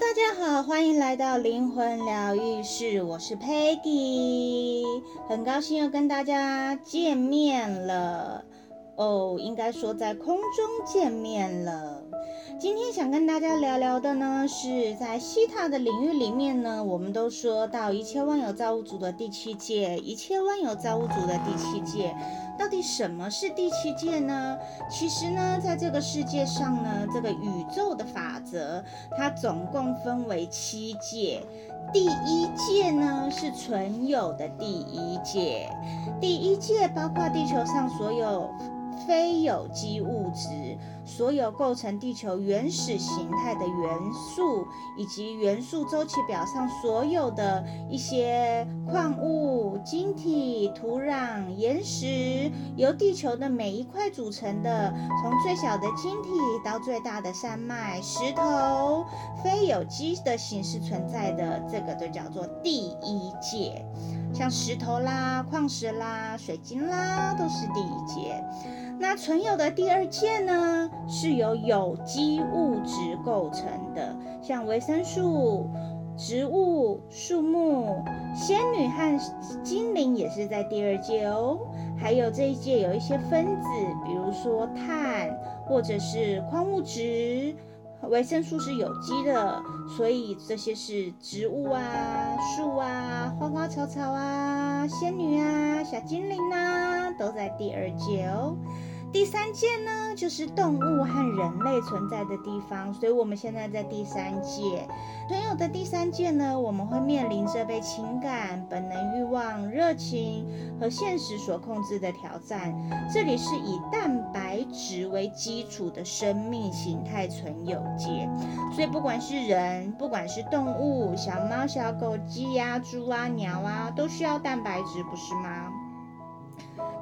大家好，欢迎来到灵魂疗愈室，我是 Peggy，很高兴又跟大家见面了。哦，应该说在空中见面了。今天想跟大家聊聊的呢，是在希塔的领域里面呢，我们都说到一切万有造物主的第七界，一切万有造物主的第七界。到底什么是第七界呢？其实呢，在这个世界上呢，这个宇宙的法则，它总共分为七界。第一界呢，是存有的第一界。第一界包括地球上所有。非有机物质，所有构成地球原始形态的元素，以及元素周期表上所有的一些矿物、晶体、土壤、岩石，由地球的每一块组成的，从最小的晶体到最大的山脉、石头，非有机的形式存在的，这个就叫做第一界。像石头啦、矿石啦、水晶啦，都是第一界。那存有的第二界呢，是由有机物质构成的，像维生素、植物、树木、仙女和精灵也是在第二界哦。还有这一界有一些分子，比如说碳或者是矿物质。维生素是有机的，所以这些是植物啊、树啊、花花草草啊、仙女啊、小精灵啊，都在第二界哦。第三界呢，就是动物和人类存在的地方，所以我们现在在第三界。存有的第三界呢，我们会面临着被情感、本能欲望、热情和现实所控制的挑战。这里是以蛋白质为基础的生命形态存有界，所以不管是人，不管是动物，小猫、小狗、鸡呀、猪啊、鸟啊，都需要蛋白质，不是吗？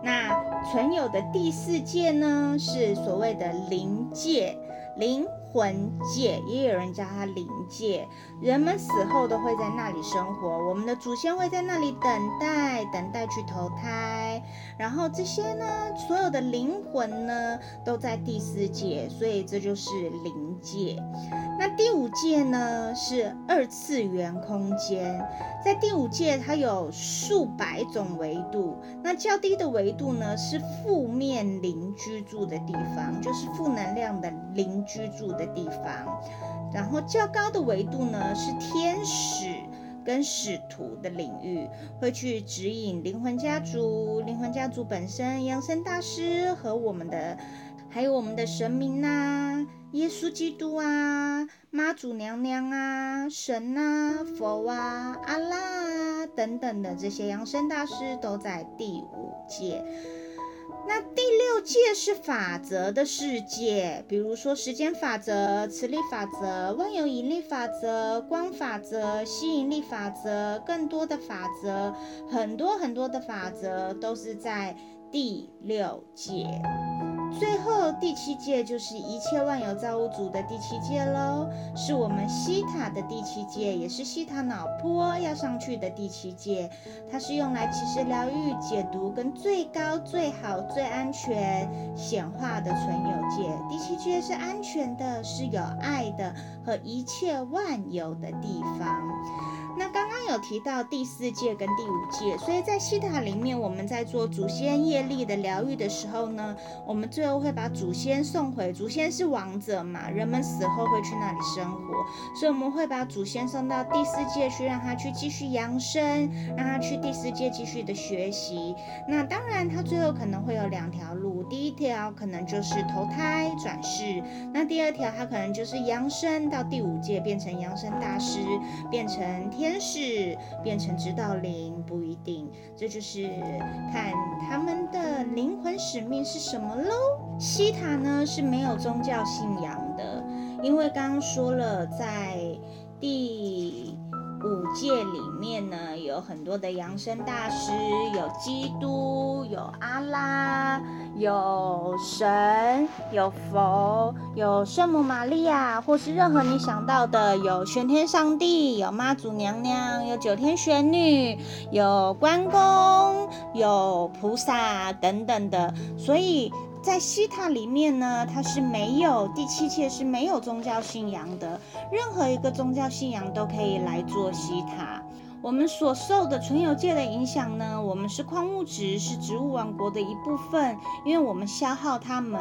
那存有的第四界呢，是所谓的灵界，灵魂界，也有人叫它灵界。人们死后都会在那里生活，我们的祖先会在那里等待，等待去投胎。然后这些呢，所有的灵魂呢，都在第四界，所以这就是灵界。那第五界呢，是二次元空间，在第五界它有数百种维度。那较低的维度呢，是负面灵居住的地方，就是负能量的灵居住的地方。然后较高的维度呢，是天使跟使徒的领域，会去指引灵魂家族、灵魂家族本身、扬升大师和我们的，还有我们的神明呐、啊，耶稣基督啊、妈祖娘娘啊、神啊、佛啊、阿拉啊等等的这些扬升大师都在第五界。那第六界是法则的世界，比如说时间法则、磁力法则、万有引力法则、光法则、吸引力法则，更多的法则，很多很多的法则都是在第六界。最后第七界就是一切万有造物主的第七界喽，是我们西塔的第七界，也是西塔脑波要上去的第七界。它是用来其实疗愈、解读跟最高、最好、最安全显化的存有界。第七界是安全的，是有爱的和一切万有的地方。那刚有提到第四界跟第五界，所以在西塔里面，我们在做祖先业力的疗愈的时候呢，我们最后会把祖先送回。祖先是王者嘛，人们死后会去那里生活，所以我们会把祖先送到第四界去，让他去继续扬升，让他去第四界继续的学习。那当然，他最后可能会有两条路，第一条可能就是投胎转世，那第二条他可能就是扬升到第五界，变成扬升大师，变成天。使是变成指导灵不一定，这就是看他们的灵魂使命是什么喽。西塔呢是没有宗教信仰的，因为刚刚说了，在第五届里面呢有很多的扬升大师，有基督，有阿拉。有神，有佛，有圣母玛利亚，或是任何你想到的，有玄天上帝，有妈祖娘娘，有九天玄女，有关公，有菩萨等等的。所以在西塔里面呢，它是没有第七切是没有宗教信仰的，任何一个宗教信仰都可以来做西塔。我们所受的纯有界的影响呢，我们是矿物质，是植物王国的一部分，因为我们消耗它们；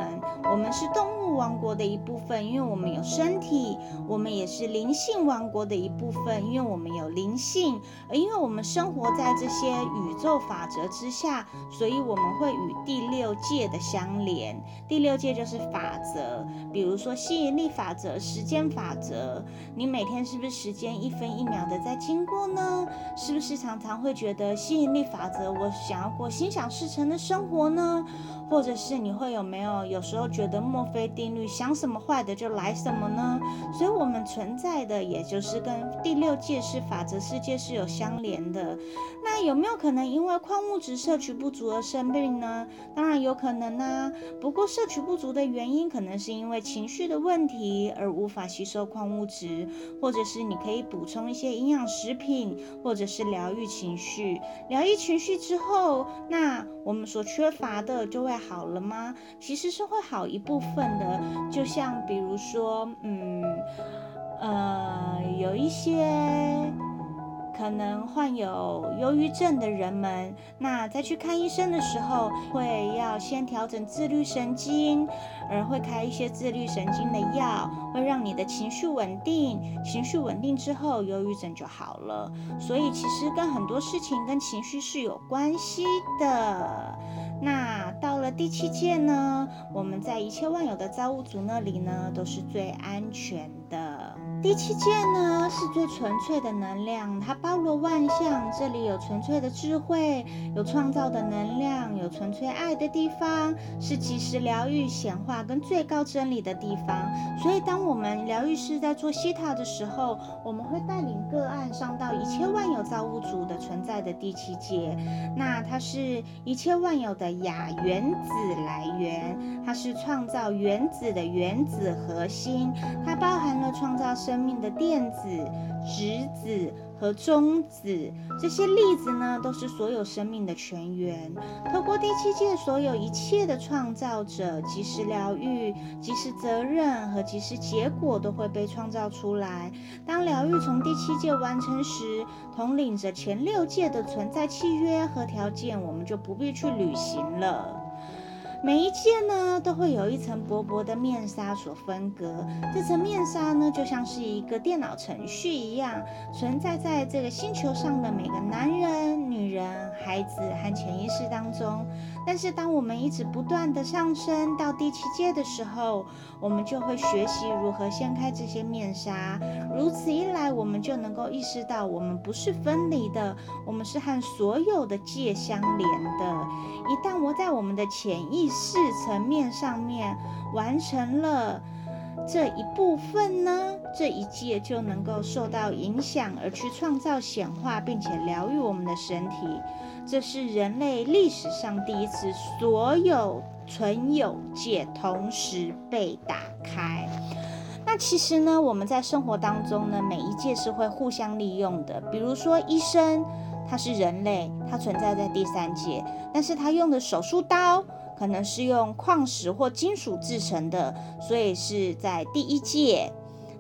我们是动物王国的一部分，因为我们有身体；我们也是灵性王国的一部分，因为我们有灵性。而因为我们生活在这些宇宙法则之下，所以我们会与第六界的相连。第六界就是法则，比如说吸引力法则、时间法则。你每天是不是时间一分一秒的在经过呢？是不是常常会觉得吸引力法则？我想要过心想事成的生活呢？或者是你会有没有有时候觉得墨菲定律，想什么坏的就来什么呢？所以，我们存在的也就是跟第六界是法则世界是有相连的。那有没有可能因为矿物质摄取不足而生病呢？当然有可能啊。不过摄取不足的原因可能是因为情绪的问题而无法吸收矿物质，或者是你可以补充一些营养食品。或者是疗愈情绪，疗愈情绪之后，那我们所缺乏的就会好了吗？其实是会好一部分的。就像比如说，嗯，呃，有一些。可能患有忧郁症的人们，那在去看医生的时候，会要先调整自律神经，而会开一些自律神经的药，会让你的情绪稳定。情绪稳定之后，忧郁症就好了。所以其实跟很多事情跟情绪是有关系的。那到了第七界呢，我们在一切万有的造物主那里呢，都是最安全。的第七界呢，是最纯粹的能量，它包罗万象。这里有纯粹的智慧，有创造的能量，有纯粹爱的地方，是即时疗愈、显化跟最高真理的地方。所以，当我们疗愈师在做西塔的时候，我们会带领个案上到一切万有造物主的存在的第七界。那它是一切万有的亚原子来源，它是创造原子的原子核心，它包含了创造生。命的电子、质子和中子，这些粒子呢，都是所有生命的泉源。透过第七界，所有一切的创造者，即时疗愈、即时责任和即时结果都会被创造出来。当疗愈从第七界完成时，统领着前六界的存在契约和条件，我们就不必去履行了。每一件呢，都会有一层薄薄的面纱所分隔。这层面纱呢，就像是一个电脑程序一样，存在在这个星球上的每个男人、女人、孩子和潜意识当中。但是，当我们一直不断的上升到第七界的时候，我们就会学习如何掀开这些面纱。如此一来，我们就能够意识到，我们不是分离的，我们是和所有的界相连的。一旦我在我们的潜意识四层面上面完成了这一部分呢，这一界就能够受到影响，而去创造显化，并且疗愈我们的身体。这是人类历史上第一次，所有存有界同时被打开。那其实呢，我们在生活当中呢，每一界是会互相利用的。比如说医生。他是人类，他存在在第三界，但是他用的手术刀可能是用矿石或金属制成的，所以是在第一届，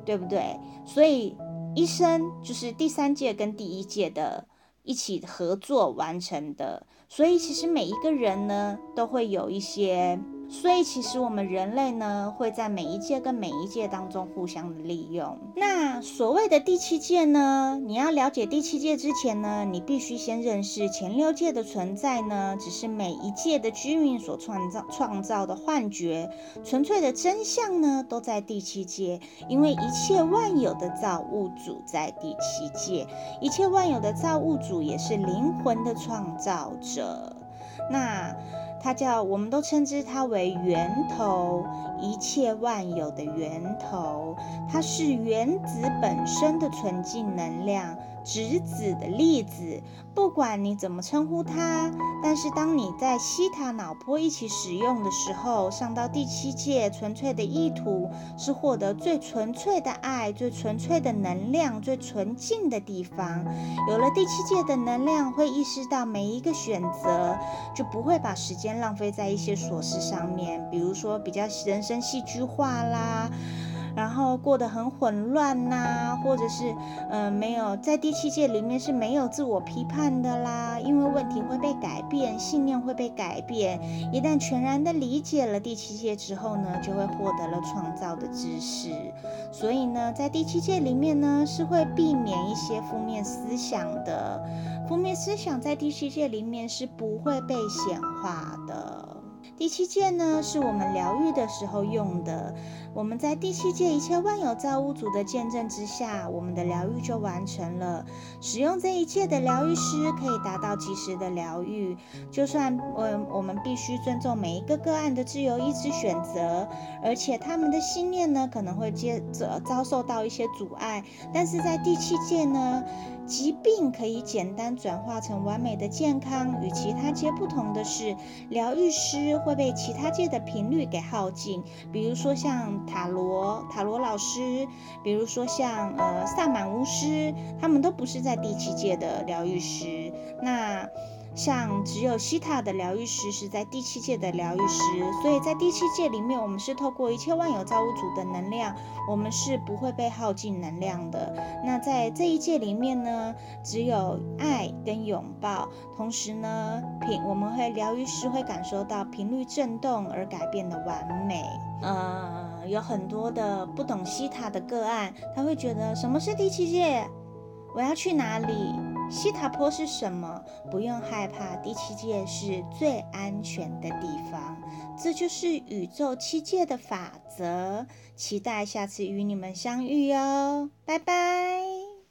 对不对？所以医生就是第三届跟第一届的一起合作完成的，所以其实每一个人呢，都会有一些。所以，其实我们人类呢，会在每一届跟每一届当中互相的利用。那所谓的第七届呢，你要了解第七届之前呢，你必须先认识前六届的存在呢，只是每一届的居民所创造创造的幻觉，纯粹的真相呢，都在第七界。因为一切万有的造物主在第七界，一切万有的造物主也是灵魂的创造者。那。它叫，我们都称之它为源头，一切万有的源头。它是原子本身的纯净能量，侄子的例子，不管你怎么称呼它，但是当你在西塔脑波一起使用的时候，上到第七界，纯粹的意图是获得最纯粹的爱、最纯粹的能量、最纯净的地方。有了第七界的能量，会意识到每一个选择，就不会把时间浪费在一些琐事上面，比如说比较人生戏剧化啦。然后过得很混乱呐，或者是呃没有在第七界里面是没有自我批判的啦，因为问题会被改变，信念会被改变。一旦全然的理解了第七界之后呢，就会获得了创造的知识。所以呢，在第七界里面呢，是会避免一些负面思想的。负面思想在第七界里面是不会被显化的。第七界呢，是我们疗愈的时候用的。我们在第七界一切万有造物主的见证之下，我们的疗愈就完成了。使用这一切的疗愈师可以达到及时的疗愈。就算我我们必须尊重每一个个案的自由意志选择，而且他们的信念呢，可能会接着遭受到一些阻碍，但是在第七界呢，疾病可以简单转化成完美的健康。与其他界不同的是，疗愈师会被其他界的频率给耗尽。比如说像塔罗塔罗老师，比如说像呃萨满巫师，他们都不是在第七界的疗愈师。那像只有西塔的疗愈师是在第七界的疗愈师，所以在第七界里面，我们是透过一切万有造物主的能量，我们是不会被耗尽能量的。那在这一界里面呢，只有爱跟拥抱，同时呢，频我们会疗愈师会感受到频率震动而改变的完美。呃，有很多的不懂西塔的个案，他会觉得什么是第七界？我要去哪里？西塔坡是什么？不用害怕，第七界是最安全的地方。这就是宇宙七界的法则。期待下次与你们相遇哦，拜拜。